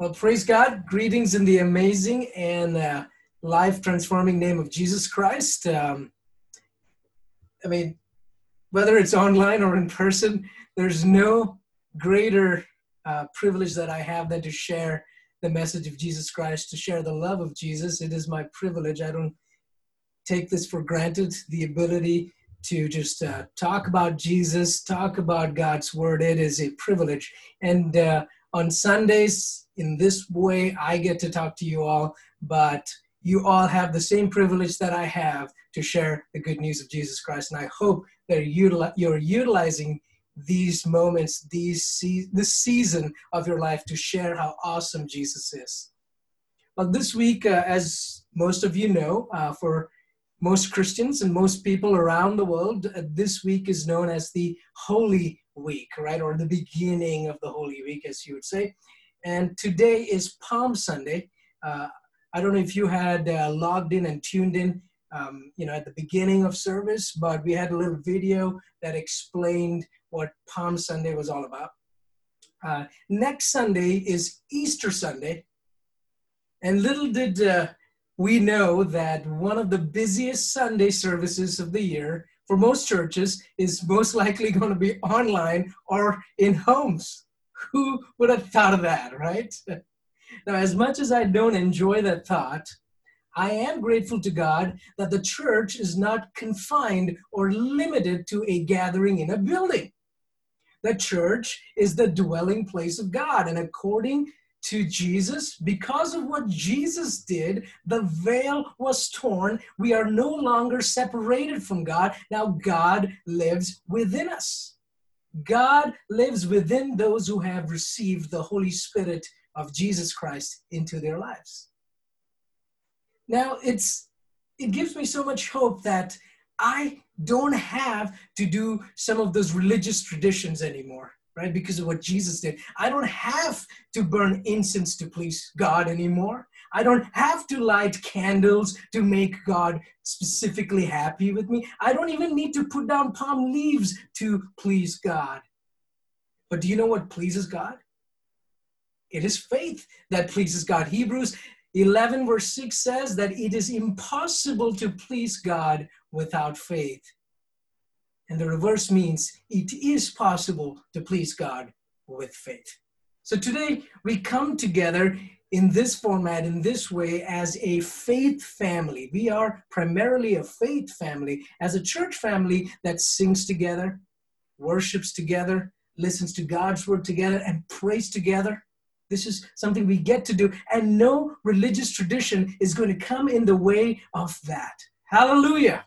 Well, praise God. Greetings in the amazing and uh, life transforming name of Jesus Christ. Um, I mean, whether it's online or in person, there's no greater uh, privilege that I have than to share the message of Jesus Christ, to share the love of Jesus. It is my privilege. I don't take this for granted, the ability to just uh, talk about Jesus, talk about God's word. It is a privilege. And uh, on Sundays, in this way, I get to talk to you all, but you all have the same privilege that I have to share the good news of Jesus Christ. And I hope that you're utilizing these moments, these this season of your life to share how awesome Jesus is. Well, this week, uh, as most of you know, uh, for most Christians and most people around the world, uh, this week is known as the Holy Week, right? Or the beginning of the Holy Week, as you would say and today is Palm Sunday. Uh, I don't know if you had uh, logged in and tuned in, um, you know, at the beginning of service, but we had a little video that explained what Palm Sunday was all about. Uh, next Sunday is Easter Sunday, and little did uh, we know that one of the busiest Sunday services of the year for most churches is most likely going to be online or in homes. Who would have thought of that, right? Now, as much as I don't enjoy that thought, I am grateful to God that the church is not confined or limited to a gathering in a building. The church is the dwelling place of God. And according to Jesus, because of what Jesus did, the veil was torn. We are no longer separated from God. Now God lives within us. God lives within those who have received the Holy Spirit of Jesus Christ into their lives. Now, it's it gives me so much hope that I don't have to do some of those religious traditions anymore, right? Because of what Jesus did. I don't have to burn incense to please God anymore. I don't have to light candles to make God specifically happy with me. I don't even need to put down palm leaves to please God. But do you know what pleases God? It is faith that pleases God. Hebrews 11, verse 6 says that it is impossible to please God without faith. And the reverse means it is possible to please God with faith. So today we come together in this format, in this way, as a faith family. We are primarily a faith family, as a church family that sings together, worships together, listens to God's word together, and prays together. This is something we get to do, and no religious tradition is going to come in the way of that. Hallelujah.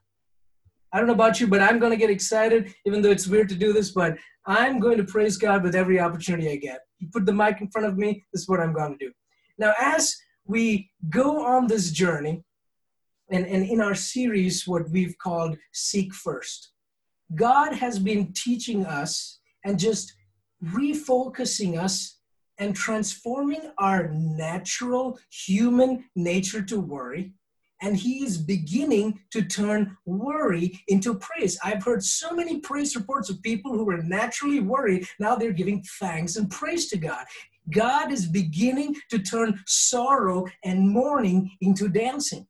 I don't know about you, but I'm going to get excited, even though it's weird to do this, but I'm going to praise God with every opportunity I get. You put the mic in front of me, this is what I'm going to do. Now, as we go on this journey, and, and in our series, what we've called Seek First, God has been teaching us and just refocusing us and transforming our natural human nature to worry. And he is beginning to turn worry into praise. I've heard so many praise reports of people who were naturally worried. Now they're giving thanks and praise to God. God is beginning to turn sorrow and mourning into dancing.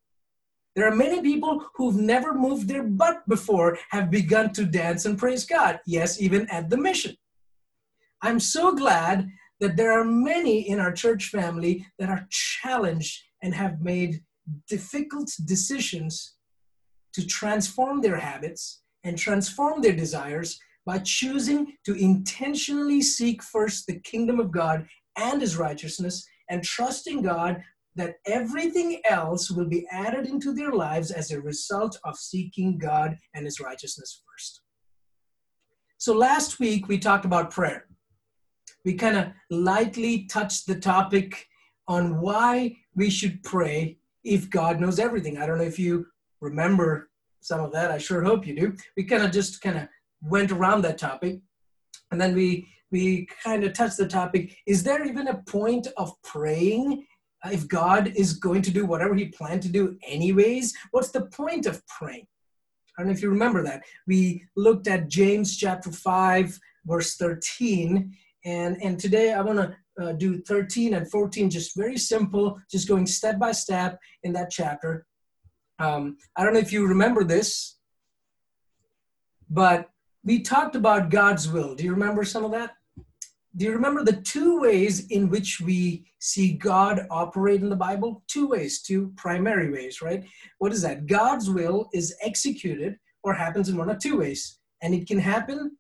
There are many people who've never moved their butt before have begun to dance and praise God. Yes, even at the mission. I'm so glad that there are many in our church family that are challenged and have made difficult decisions to transform their habits and transform their desires by choosing to intentionally seek first the kingdom of God and his righteousness and trusting God that everything else will be added into their lives as a result of seeking God and his righteousness first. So last week we talked about prayer. We kind of lightly touched the topic on why we should pray if God knows everything. I don't know if you remember some of that. I sure hope you do. We kind of just kind of went around that topic. And then we we kind of touched the topic is there even a point of praying if God is going to do whatever he planned to do anyways? What's the point of praying? I don't know if you remember that. We looked at James chapter 5, verse 13. And, and today I want to uh, do 13 and 14, just very simple, just going step by step in that chapter. Um, I don't know if you remember this, but we talked about God's will. Do you remember some of that? Do you remember the two ways in which we see God operate in the Bible? Two ways, two primary ways, right? What is that? God's will is executed or happens in one of two ways. And it can happen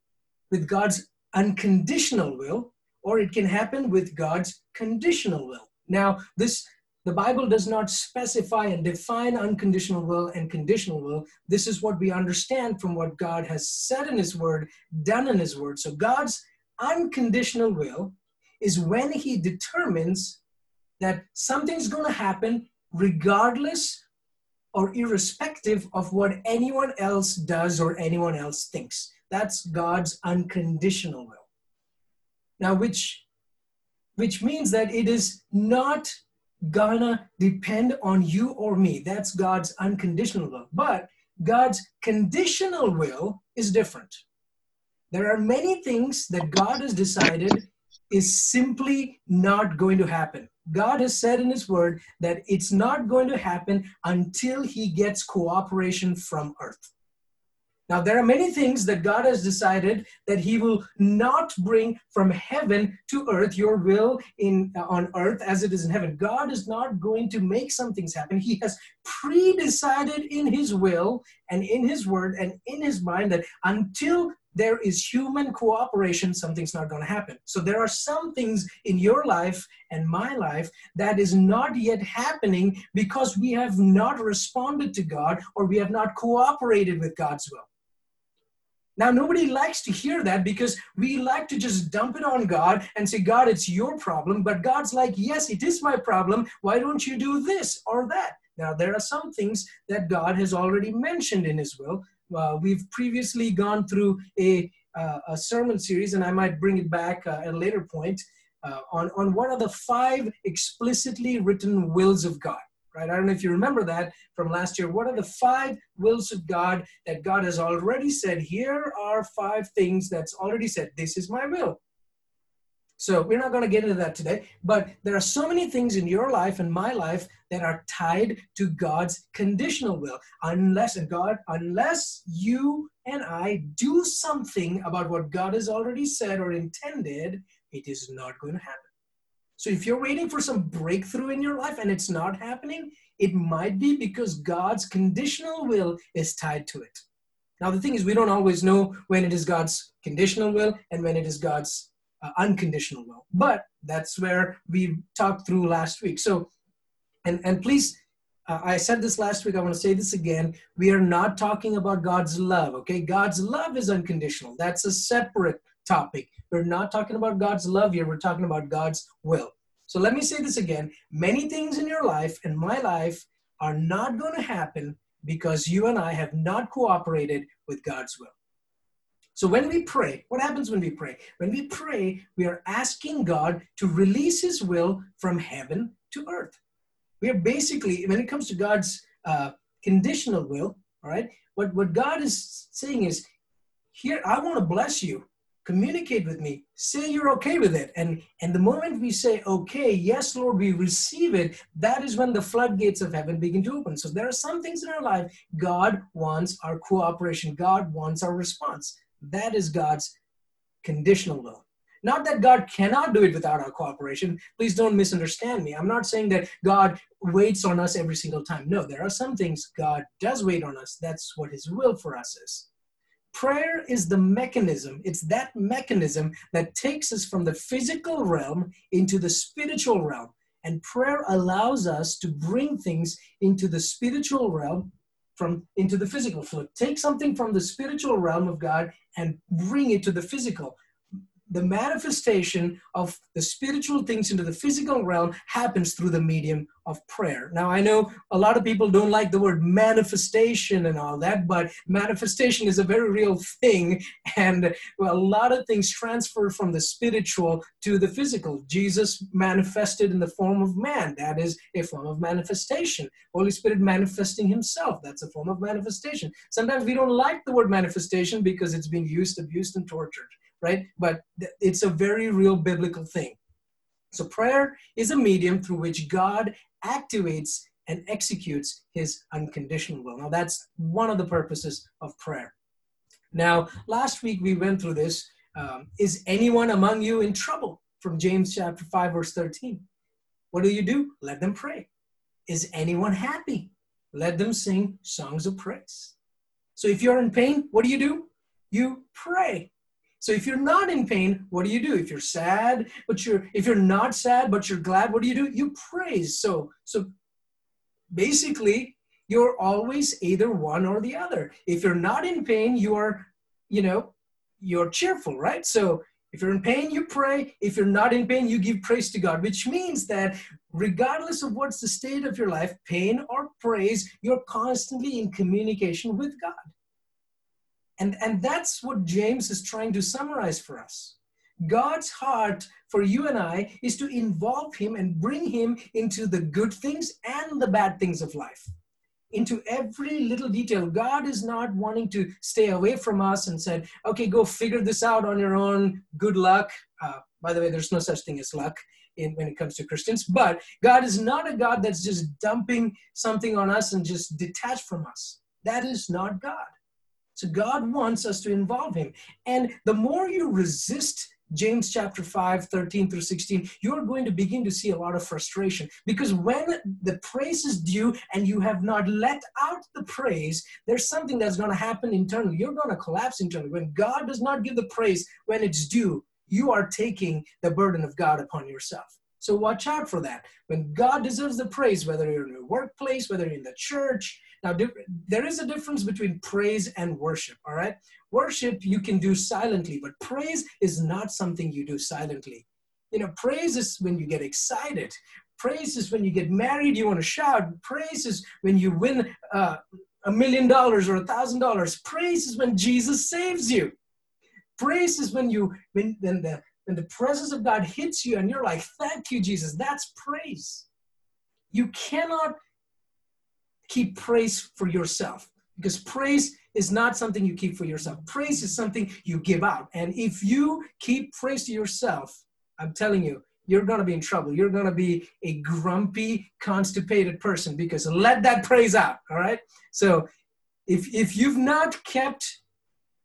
with God's unconditional will, or it can happen with God's conditional will. Now, this the Bible does not specify and define unconditional will and conditional will. This is what we understand from what God has said in His Word, done in His Word. So, God's unconditional will is when He determines that something's going to happen regardless or irrespective of what anyone else does or anyone else thinks. That's God's unconditional will. Now, which which means that it is not gonna depend on you or me. That's God's unconditional will. But God's conditional will is different. There are many things that God has decided is simply not going to happen. God has said in His Word that it's not going to happen until He gets cooperation from earth. Now, there are many things that God has decided that He will not bring from heaven to earth, your will in uh, on earth as it is in heaven. God is not going to make some things happen. He has pre-decided in His will and in His word and in His mind that until there is human cooperation, something's not going to happen. So there are some things in your life and my life that is not yet happening because we have not responded to God or we have not cooperated with God's will. Now, nobody likes to hear that because we like to just dump it on God and say, God, it's your problem. But God's like, yes, it is my problem. Why don't you do this or that? Now, there are some things that God has already mentioned in His will. Uh, we've previously gone through a, uh, a sermon series, and I might bring it back uh, at a later point uh, on, on what are the five explicitly written wills of God right? I don't know if you remember that from last year. What are the five wills of God that God has already said? Here are five things that's already said. This is my will. So we're not going to get into that today, but there are so many things in your life and my life that are tied to God's conditional will. Unless and God, unless you and I do something about what God has already said or intended, it is not going to happen. So if you're waiting for some breakthrough in your life and it's not happening, it might be because God's conditional will is tied to it. Now, the thing is, we don't always know when it is God's conditional will and when it is God's uh, unconditional will. But that's where we talked through last week. So, and, and please, uh, I said this last week, I want to say this again. We are not talking about God's love, okay? God's love is unconditional. That's a separate topic. We're not talking about God's love here, we're talking about God's will. So let me say this again many things in your life and my life are not going to happen because you and I have not cooperated with God's will. So when we pray, what happens when we pray? When we pray, we are asking God to release His will from heaven to earth. We are basically, when it comes to God's uh, conditional will, all right, what, what God is saying is, here, I want to bless you communicate with me say you're okay with it. And and the moment we say okay yes lord we receive it that is when the floodgates of heaven begin to open. So there are some things in our life god wants our cooperation. God wants our response. That is god's conditional will. Not that god cannot do it without our cooperation. Please don't misunderstand me. I'm not saying that god waits on us every single time. No there are some things god does wait on us. That's what his will for us is Prayer is the mechanism, it's that mechanism that takes us from the physical realm into the spiritual realm. And prayer allows us to bring things into the spiritual realm from into the physical. So take something from the spiritual realm of God and bring it to the physical the manifestation of the spiritual things into the physical realm happens through the medium of prayer. Now, I know a lot of people don't like the word manifestation and all that, but manifestation is a very real thing, and a lot of things transfer from the spiritual to the physical. Jesus manifested in the form of man, that is a form of manifestation. Holy Spirit manifesting Himself, that's a form of manifestation. Sometimes we don't like the word manifestation because it's being used, abused, and tortured right? But it's a very real biblical thing. So prayer is a medium through which God activates and executes his unconditional will. Now, that's one of the purposes of prayer. Now, last week we went through this. Um, is anyone among you in trouble? From James chapter 5, verse 13. What do you do? Let them pray. Is anyone happy? Let them sing songs of praise. So if you're in pain, what do you do? You pray. So if you're not in pain, what do you do? If you're sad, but you're if you're not sad but you're glad, what do you do? You praise. So so basically you're always either one or the other. If you're not in pain, you are, you know, you're cheerful, right? So if you're in pain, you pray. If you're not in pain, you give praise to God, which means that regardless of what's the state of your life, pain or praise, you're constantly in communication with God. And, and that's what James is trying to summarize for us. God's heart for you and I is to involve Him and bring Him into the good things and the bad things of life into every little detail. God is not wanting to stay away from us and said, okay, go figure this out on your own. Good luck. Uh, by the way, there's no such thing as luck in, when it comes to Christians, but God is not a God that's just dumping something on us and just detached from us. That is not God. So God wants us to involve Him. And the more you resist James chapter 5, 13 through 16, you're going to begin to see a lot of frustration because when the praise is due and you have not let out the praise, there's something that's going to happen internally. You're going to collapse internally. When God does not give the praise when it's due, you are taking the burden of God upon yourself. So watch out for that. When God deserves the praise, whether you're in a workplace, whether you're in the church, now there is a difference between praise and worship, all right? Worship you can do silently, but praise is not something you do silently. You know, praise is when you get excited. Praise is when you get married, you want to shout. Praise is when you win uh, a million dollars or a thousand dollars. Praise is when Jesus saves you. Praise is when you when, when the when the presence of God hits you and you're like, "Thank you, Jesus." That's praise. You cannot keep praise for yourself because praise is not something you keep for yourself. Praise is something you give out. And if you keep praise to yourself, I'm telling you, you're going to be in trouble. You're going to be a grumpy, constipated person because let that praise out. All right. So if, if you've not kept,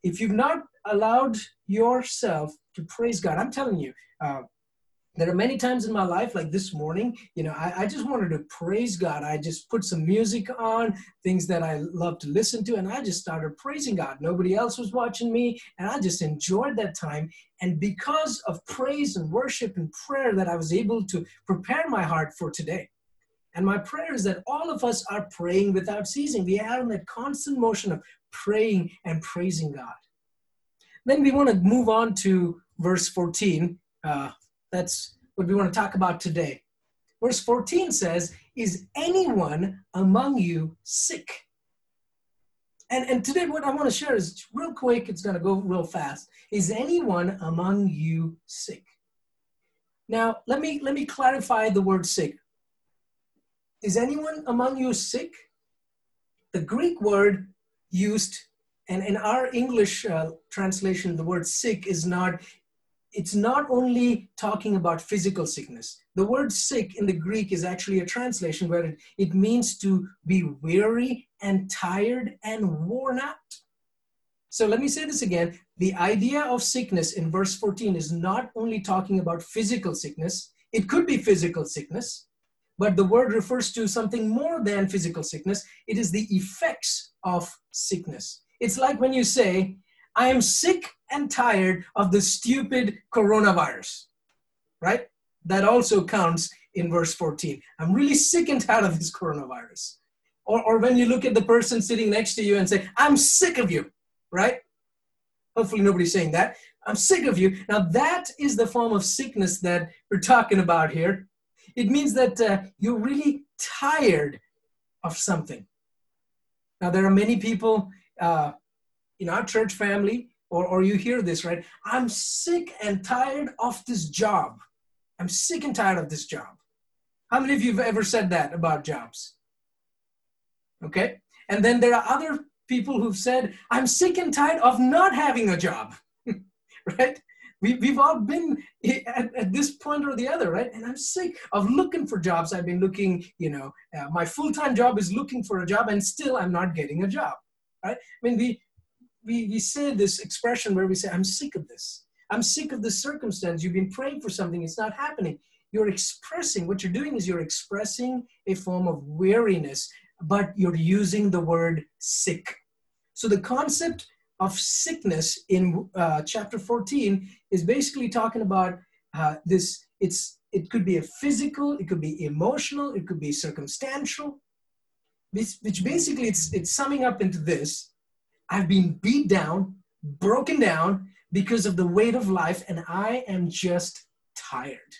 if you've not allowed yourself to praise God, I'm telling you, uh, there are many times in my life like this morning you know I, I, just wanted to praise god. I just put some music on things that i love to listen to and i just started praising god. Nobody else was watching me and i just enjoyed that time. And because of praise and worship and prayer that i was able to prepare my heart for today and my prayer is that all of us are praying without ceasing. We are in that constant motion of praying and praising god. Then we want to move on to verse 14 uh, that's what we want to talk about today. Verse 14 says, Is anyone among you sick? And, and today, what I want to share is real quick, it's going to go real fast. Is anyone among you sick? Now, let me, let me clarify the word sick. Is anyone among you sick? The Greek word used, and in our English uh, translation, the word sick is not it's not only talking about physical sickness. The word sick in the Greek is actually a translation where it, it means to be weary and tired and worn out. So let me say this again. The idea of sickness in verse 14 is not only talking about physical sickness, it could be physical sickness, but the word refers to something more than physical sickness. It is the effects of sickness. It's like when you say, I am sick and tired of the stupid coronavirus, right? That also counts in verse 14. I'm really sick and tired of this coronavirus. Or, or when you look at the person sitting next to you and say, I'm sick of you, right? Hopefully, nobody's saying that. I'm sick of you. Now, that is the form of sickness that we're talking about here. It means that uh, you're really tired of something. Now, there are many people uh, in our church family or, or you hear this, right? I'm sick and tired of this job. I'm sick and tired of this job. How many of you have ever said that about jobs? Okay. And then there are other people who've said, I'm sick and tired of not having a job, right? we, we've all been at, at, this point or the other, right? And I'm sick of looking for jobs. I've been looking, you know, uh, my full time job is looking for a job, and still I'm not getting a job, right? I mean, we, we, we say this expression where we say, I'm sick of this. I'm sick of this circumstance. You've been praying for something, it's not happening. You're expressing, what you're doing is you're expressing a form of weariness, but you're using the word sick. So the concept of sickness in uh, chapter 14 is basically talking about uh, this it's it could be a physical it could be emotional it could be circumstantial which, which basically it's it's summing up into this i've been beat down broken down because of the weight of life and i am just tired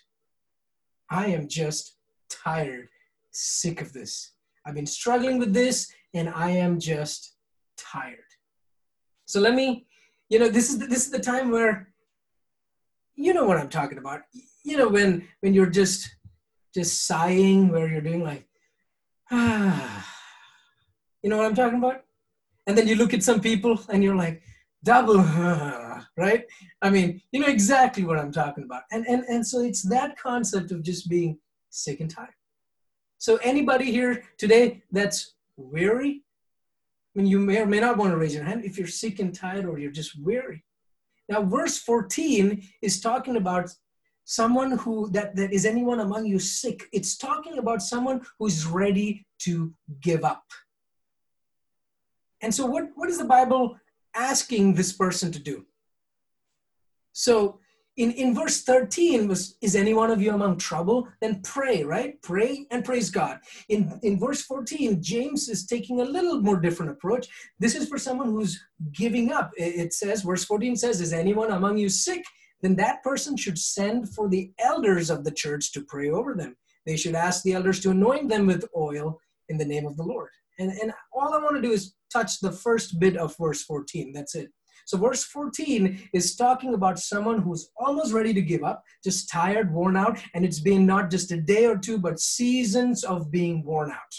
i am just tired sick of this i've been struggling with this and i am just tired so let me, you know, this is the, this is the time where, you know what I'm talking about. You know when when you're just just sighing, where you're doing like, ah, you know what I'm talking about. And then you look at some people and you're like, double, right? I mean, you know exactly what I'm talking about. And and and so it's that concept of just being sick and tired. So anybody here today that's weary, I mean, you may or may not want to raise your hand if you're sick and tired or you're just weary. Now, verse 14 is talking about someone who, that, that is anyone among you sick. It's talking about someone who's ready to give up. And so, what, what is the Bible asking this person to do? So, in, in verse 13 was is any one of you among trouble? Then pray right? Pray and praise god. In in verse 14 james is taking a little more different approach. This is for someone who's giving up. It says verse 14 says is anyone among you sick? Then that person should send for the elders of the church to pray over them. They should ask the elders to anoint them with oil in the name of the lord. And and all i want to do is touch the first bit of verse 14 that's it so, verse 14 is talking about someone who's almost ready to give up, just tired, worn out, and it's been not just a day or two, but seasons of being worn out.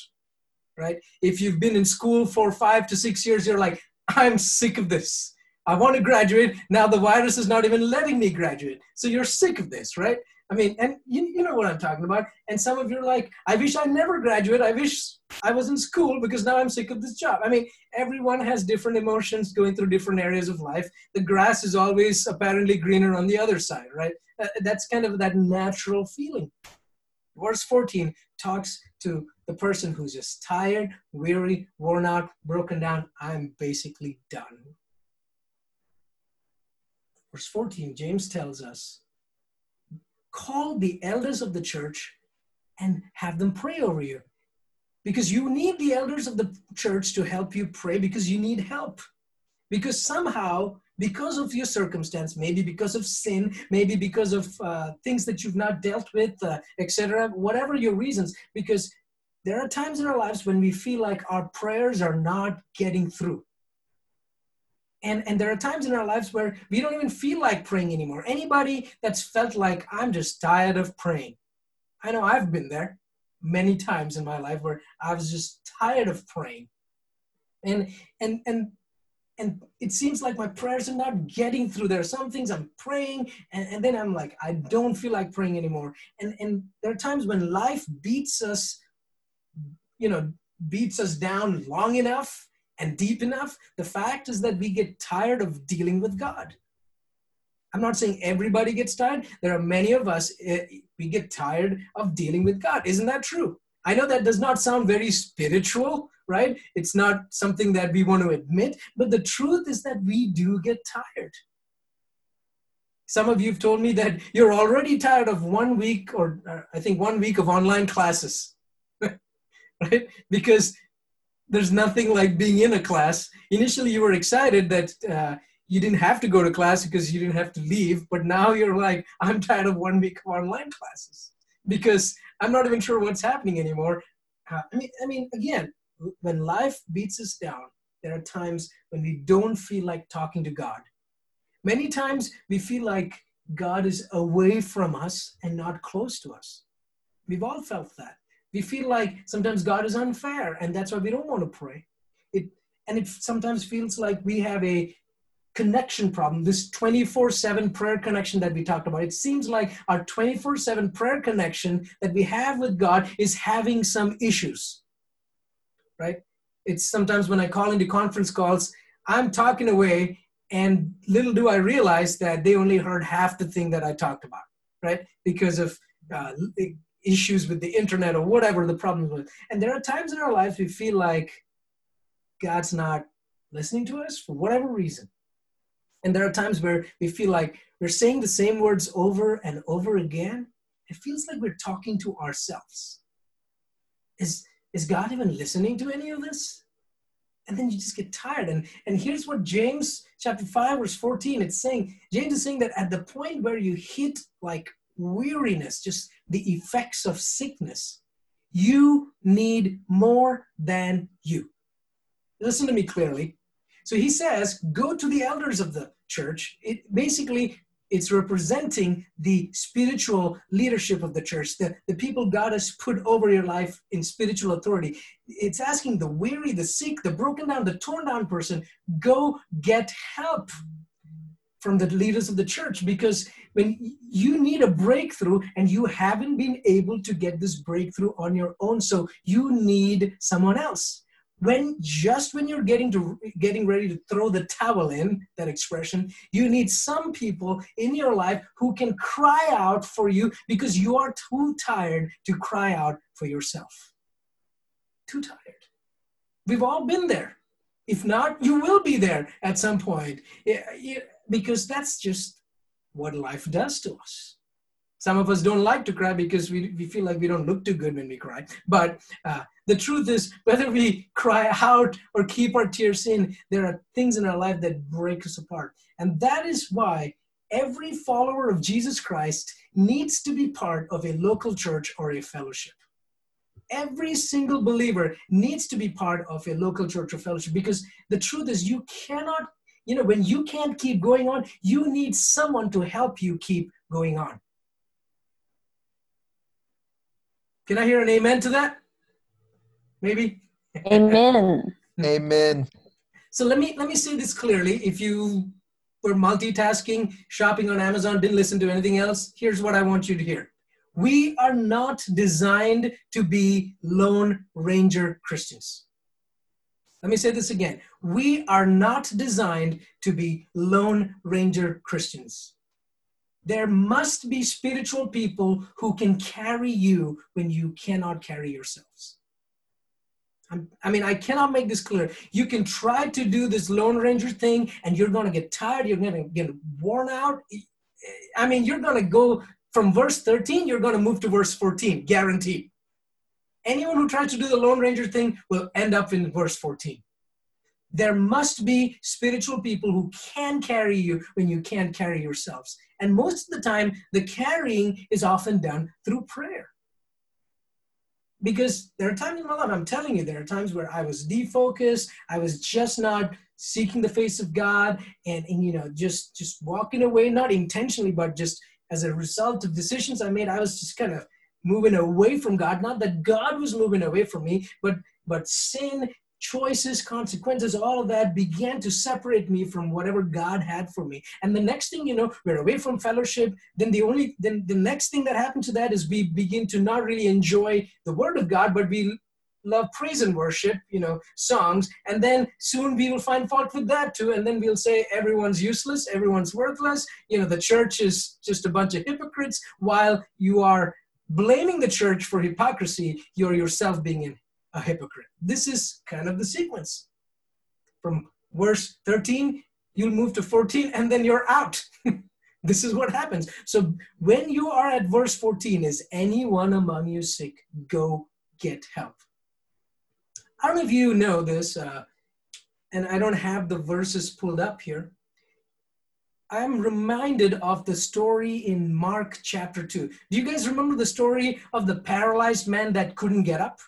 Right? If you've been in school for five to six years, you're like, I'm sick of this. I want to graduate. Now the virus is not even letting me graduate. So you're sick of this, right? I mean, and you, you know what I'm talking about. And some of you are like, I wish I never graduate. I wish I was in school because now I'm sick of this job. I mean, everyone has different emotions going through different areas of life. The grass is always apparently greener on the other side, right? Uh, that's kind of that natural feeling. Verse 14 talks to the person who's just tired, weary, worn out, broken down. I'm basically done. Verse 14, James tells us call the elders of the church and have them pray over you. Because you need the elders of the church to help you pray because you need help. Because somehow, because of your circumstance, maybe because of sin, maybe because of uh, things that you've not dealt with, uh, etc., whatever your reasons, because there are times in our lives when we feel like our prayers are not getting through and and there are times in our lives where we don't even feel like praying anymore. Anybody that's felt like i'm just tired of praying. I know i've been there many times in my life where i was just tired of praying. And and and and it seems like my prayers are not getting through there. Are some things i'm praying and, and then i'm like i don't feel like praying anymore. And and there are times when life beats us you know beats us down long enough and deep enough, the fact is that we get tired of dealing with God. I'm not saying everybody gets tired. There are many of us, eh, we get tired of dealing with God. Isn't that true? I know that does not sound very spiritual, right? It's not something that we want to admit, but the truth is that we do get tired. Some of you have told me that you're already tired of one week, or uh, I think one week of online classes, right? Because there's nothing like being in a class. Initially, you were excited that uh, you didn't have to go to class because you didn't have to leave, but now you're like, I'm tired of one week of online classes because I'm not even sure what's happening anymore. Uh, I mean, I mean, again, when life beats us down, there are times when we don't feel like talking to God. Many times we feel like God is away from us and not close to us. We've all felt that. We feel like sometimes God is unfair, and that's why we don't want to pray. It and it sometimes feels like we have a connection problem, this 24 7 prayer connection that we talked about. It seems like our 24 7 prayer connection that we have with God is having some issues, right? It's sometimes when I call into conference calls, I'm talking away, and little do I realize that they only heard half the thing that I talked about, right? Because of uh, issues with the internet or whatever the problem was. And there are times in our lives we feel like God's not listening to us for whatever reason. And there are times where we feel like we're saying the same words over and over again. It feels like we're talking to ourselves. Is, is God even listening to any of this? And then you just get tired. And, and here's what James chapter 5, verse 14, it's saying, James is saying that at the point where you hit like weariness, just the effects of sickness, you need more than you. Listen to me clearly. So he says, go to the elders of the church. It basically it's representing the spiritual leadership of the church, the, the people God has put over your life in spiritual authority. It's asking the weary, the sick, the broken down, the torn down person, go get help from the leaders of the church because when you need a breakthrough and you haven't been able to get this breakthrough on your own so you need someone else. When just when you're getting to getting ready to throw the towel in that expression you need some people in your life who can cry out for you because you are too tired to cry out for yourself. Too tired. We've all been there. If not you will be there at some point because that's just what life does to us some of us don't like to cry because we, we feel like we don't look too good when we cry. But uh, the truth is, whether we cry out or keep our tears in, there are things in our life that break us apart. And that is why every follower of Jesus Christ needs to be part of a local church or a fellowship. Every single believer needs to be part of a local church or fellowship because the truth is, you cannot, you know, when you can't keep going on, you need someone to help you keep going on. Can I hear an amen to that? Maybe. Amen. amen. So let me let me say this clearly. If you were multitasking, shopping on Amazon, didn't listen to anything else, here's what I want you to hear. We are not designed to be lone ranger Christians. Let me say this again. We are not designed to be lone ranger Christians there must be spiritual people who can carry you when you cannot carry yourselves. I mean, I cannot make this clear. You can try to do this Lone Ranger thing and you're going to get tired, you're going to get worn out. I mean, you're going to go from verse 13, you're going to move to verse 14, guaranteed. Anyone who tries to do the Lone Ranger thing will end up in verse 14 there must be spiritual people who can carry you when you can't carry yourselves. And most of the time, the carrying is often done through prayer. Because there are times in my life, I'm telling you, there are times where I was defocused, I was just not seeking the face of God, and, and you know, just just walking away, not intentionally, but just as a result of decisions I made, I was just kind of moving away from God. Not that God was moving away from me, but but sin choices, consequences, all of that began to separate me from whatever God had for me. And the next thing you know, we're away from fellowship. Then the only then the next thing that happened to that is we begin to not really enjoy the word of God, but we love praise and worship, you know, songs. And then soon we will find fault with that too. And then we'll say everyone's useless, everyone's worthless, you know, the church is just a bunch of hypocrites, while you are blaming the church for hypocrisy, you're yourself being a hypocrite. This is kind of the sequence. From verse 13, you'll move to 14, and then you're out. this is what happens. So when you are at verse 14, is anyone among you sick? Go get help. I don't know if you know this, uh, and I don't have the verses pulled up here. I'm reminded of the story in Mark chapter 2. Do you guys remember the story of the paralyzed man that couldn't get up?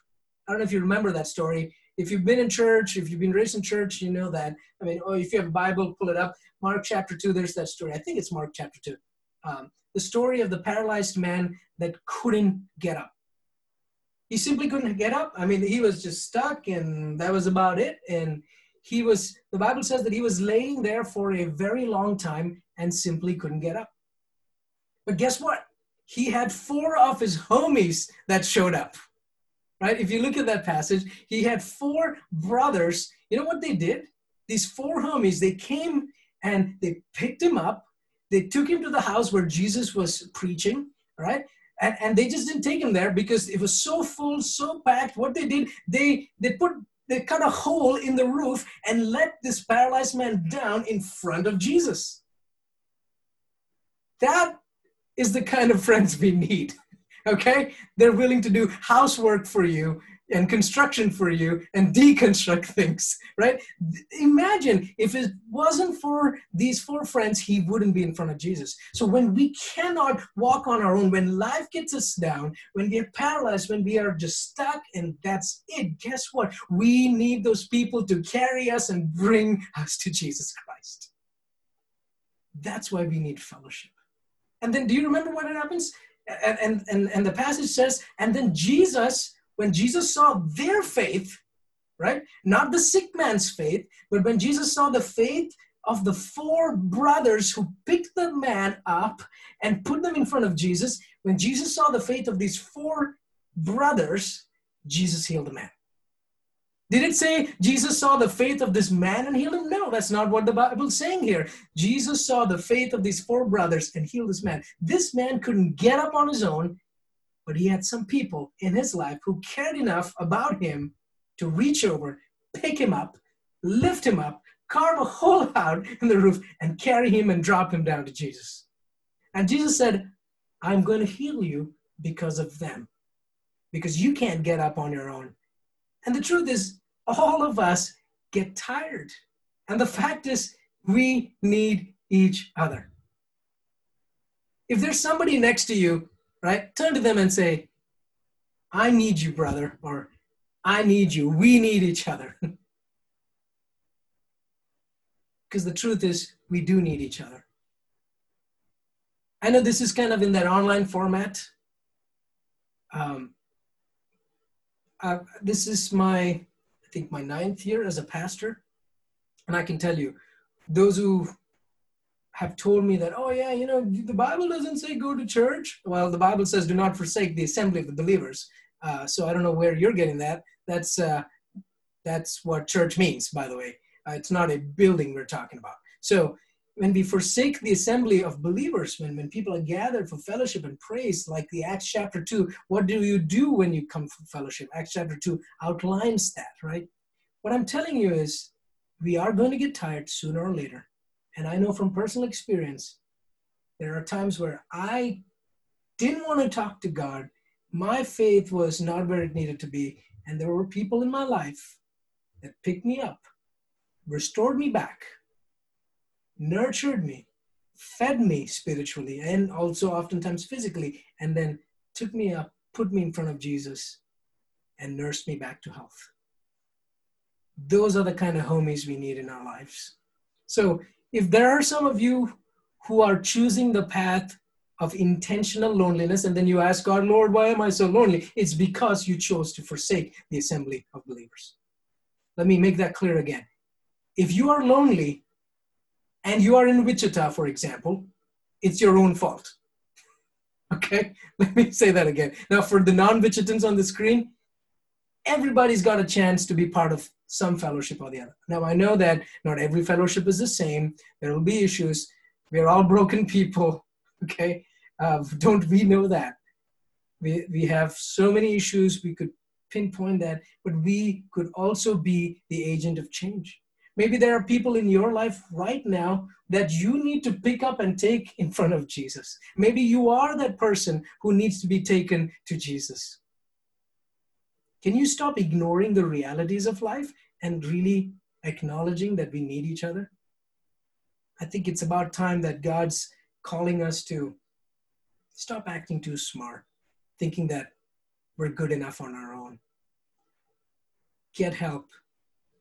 I don't know if you remember that story. If you've been in church, if you've been raised in church, you know that. I mean, oh, if you have a Bible, pull it up. Mark chapter 2, there's that story. I think it's Mark chapter 2. Um, the story of the paralyzed man that couldn't get up. He simply couldn't get up. I mean, he was just stuck, and that was about it. And he was, the Bible says that he was laying there for a very long time and simply couldn't get up. But guess what? He had four of his homies that showed up, right? If you look at that passage, he had four brothers. You know what they did? These four homies, they came and they picked him up. They took him to the house where Jesus was preaching, right? And, and they just didn't take him there because it was so full, so packed. What they did, they they put they cut a hole in the roof and let this paralyzed man down in front of Jesus. That is the kind of friends we need. Okay? They're willing to do housework for you and construction for you and deconstruct things, right? Imagine if it wasn't for these four friends, he wouldn't be in front of Jesus. So when we cannot walk on our own, when life gets us down, when we're paralyzed, when we are just stuck and that's it, guess what? We need those people to carry us and bring us to Jesus Christ. That's why we need fellowship. And then do you remember what happens? And, and, and, and the passage says, and then Jesus when Jesus saw their faith, right? Not the sick man's faith, but when Jesus saw the faith of the four brothers who picked the man up and put them in front of Jesus, when Jesus saw the faith of these four brothers, Jesus healed the man. Did it say Jesus saw the faith of this man and healed him? No, that's not what the Bible's saying here. Jesus saw the faith of these four brothers and healed this man. This man couldn't get up on his own but he had some people in his life who cared enough about him to reach over, pick him up, lift him up, carve a hole out in the roof, and carry him and drop him down to Jesus. And Jesus said, I'm going to heal you because of them, because you can't get up on your own. And the truth is, all of us get tired. And the fact is, we need each other. If there's somebody next to you right? Turn to them and say, I need you, brother, or I need you. We need each other. Because the truth is, we do need each other. I know this is kind of in that online format. Um, uh, this is my, I think, my ninth year as a pastor. And I can tell you, those who have told me that, oh, yeah, you know, the Bible doesn't say go to church. Well, the Bible says do not forsake the assembly of the believers. Uh, so I don't know where you're getting that. That's, uh, that's what church means, by the way. Uh, it's not a building we're talking about. So when we forsake the assembly of believers, when, when people are gathered for fellowship and praise, like the Acts chapter 2, what do you do when you come for fellowship? Acts chapter 2 outlines that, right? What I'm telling you is we are going to get tired sooner or later. And I know from personal experience, there are times where I didn't want to talk to God. My faith was not where it needed to be. And there were people in my life that picked me up, restored me back, nurtured me, fed me spiritually, and also oftentimes physically, and then took me up, put me in front of Jesus, and nursed me back to health. Those are the kind of homies we need in our lives. So if there are some of you who are choosing the path of intentional loneliness, and then you ask God, Lord, why am I so lonely? It's because you chose to forsake the assembly of believers. Let me make that clear again. If you are lonely and you are in Wichita, for example, it's your own fault. Okay, let me say that again. Now, for the non Wichitans on the screen, everybody's got a chance to be part of some fellowship or the other. Now, I know that not every fellowship is the same. There will be issues. We're all broken people, okay? Uh, don't we know that? We, we have so many issues, we could pinpoint that, but we could also be the agent of change. Maybe there are people in your life right now that you need to pick up and take in front of Jesus. Maybe you are that person who needs to be taken to Jesus. Can you stop ignoring the realities of life and really acknowledging that we need each other? I think it's about time that God's calling us to stop acting too smart, thinking that we're good enough on our own. Get help.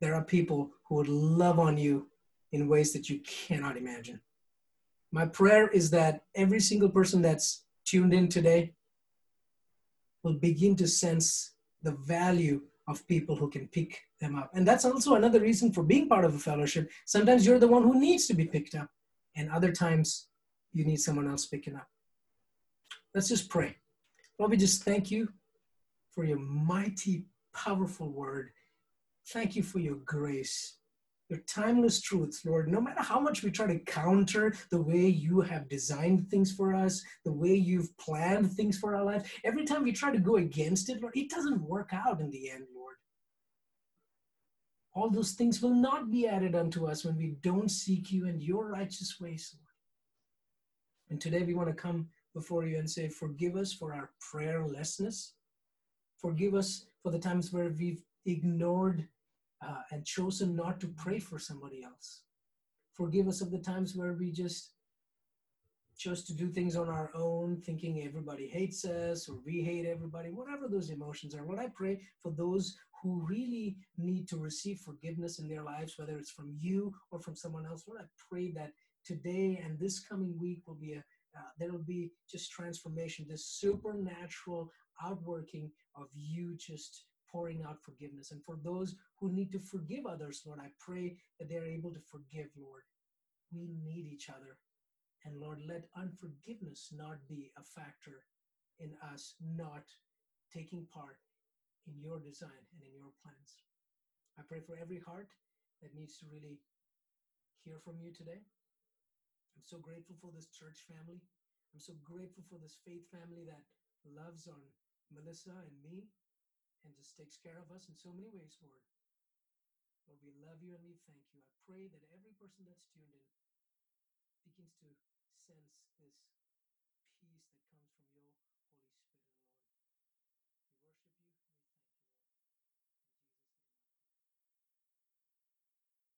There are people who would love on you in ways that you cannot imagine. My prayer is that every single person that's tuned in today will begin to sense the value of people who can pick them up. And that's also another reason for being part of a fellowship. Sometimes you're the one who needs to be picked up, and other times you need someone else picking up. Let's just pray. Lord, we just thank you for your mighty, powerful word. Thank you for your grace, your timeless truths, Lord. No matter how much we try to counter the way you have designed things for us, the way you've planned things for our life, every time we try to go against it, Lord, it doesn't work out in the end, Lord. All those things will not be added unto us when we don't seek you and your righteous ways, Lord. And today we want to come before you and say, Forgive us for our prayerlessness. Forgive us for the times where we've ignored uh, and chosen not to pray for somebody else. Forgive us of the times where we just chose to do things on our own, thinking everybody hates us or we hate everybody, whatever those emotions are. Lord, I pray for those who really need to receive forgiveness in their lives, whether it's from you or from someone else. Lord, I pray that today and this coming week will be a uh, there will be just transformation, this supernatural outworking of you just pouring out forgiveness. And for those who need to forgive others, Lord, I pray that they're able to forgive, Lord. We need each other. And Lord, let unforgiveness not be a factor in us not taking part in your design and in your plans. I pray for every heart that needs to really hear from you today. I'm so grateful for this church family. I'm so grateful for this faith family that loves on Melissa and me and just takes care of us in so many ways, Lord. Lord, we love you and we thank you. I pray that every person that's tuned in begins to sense this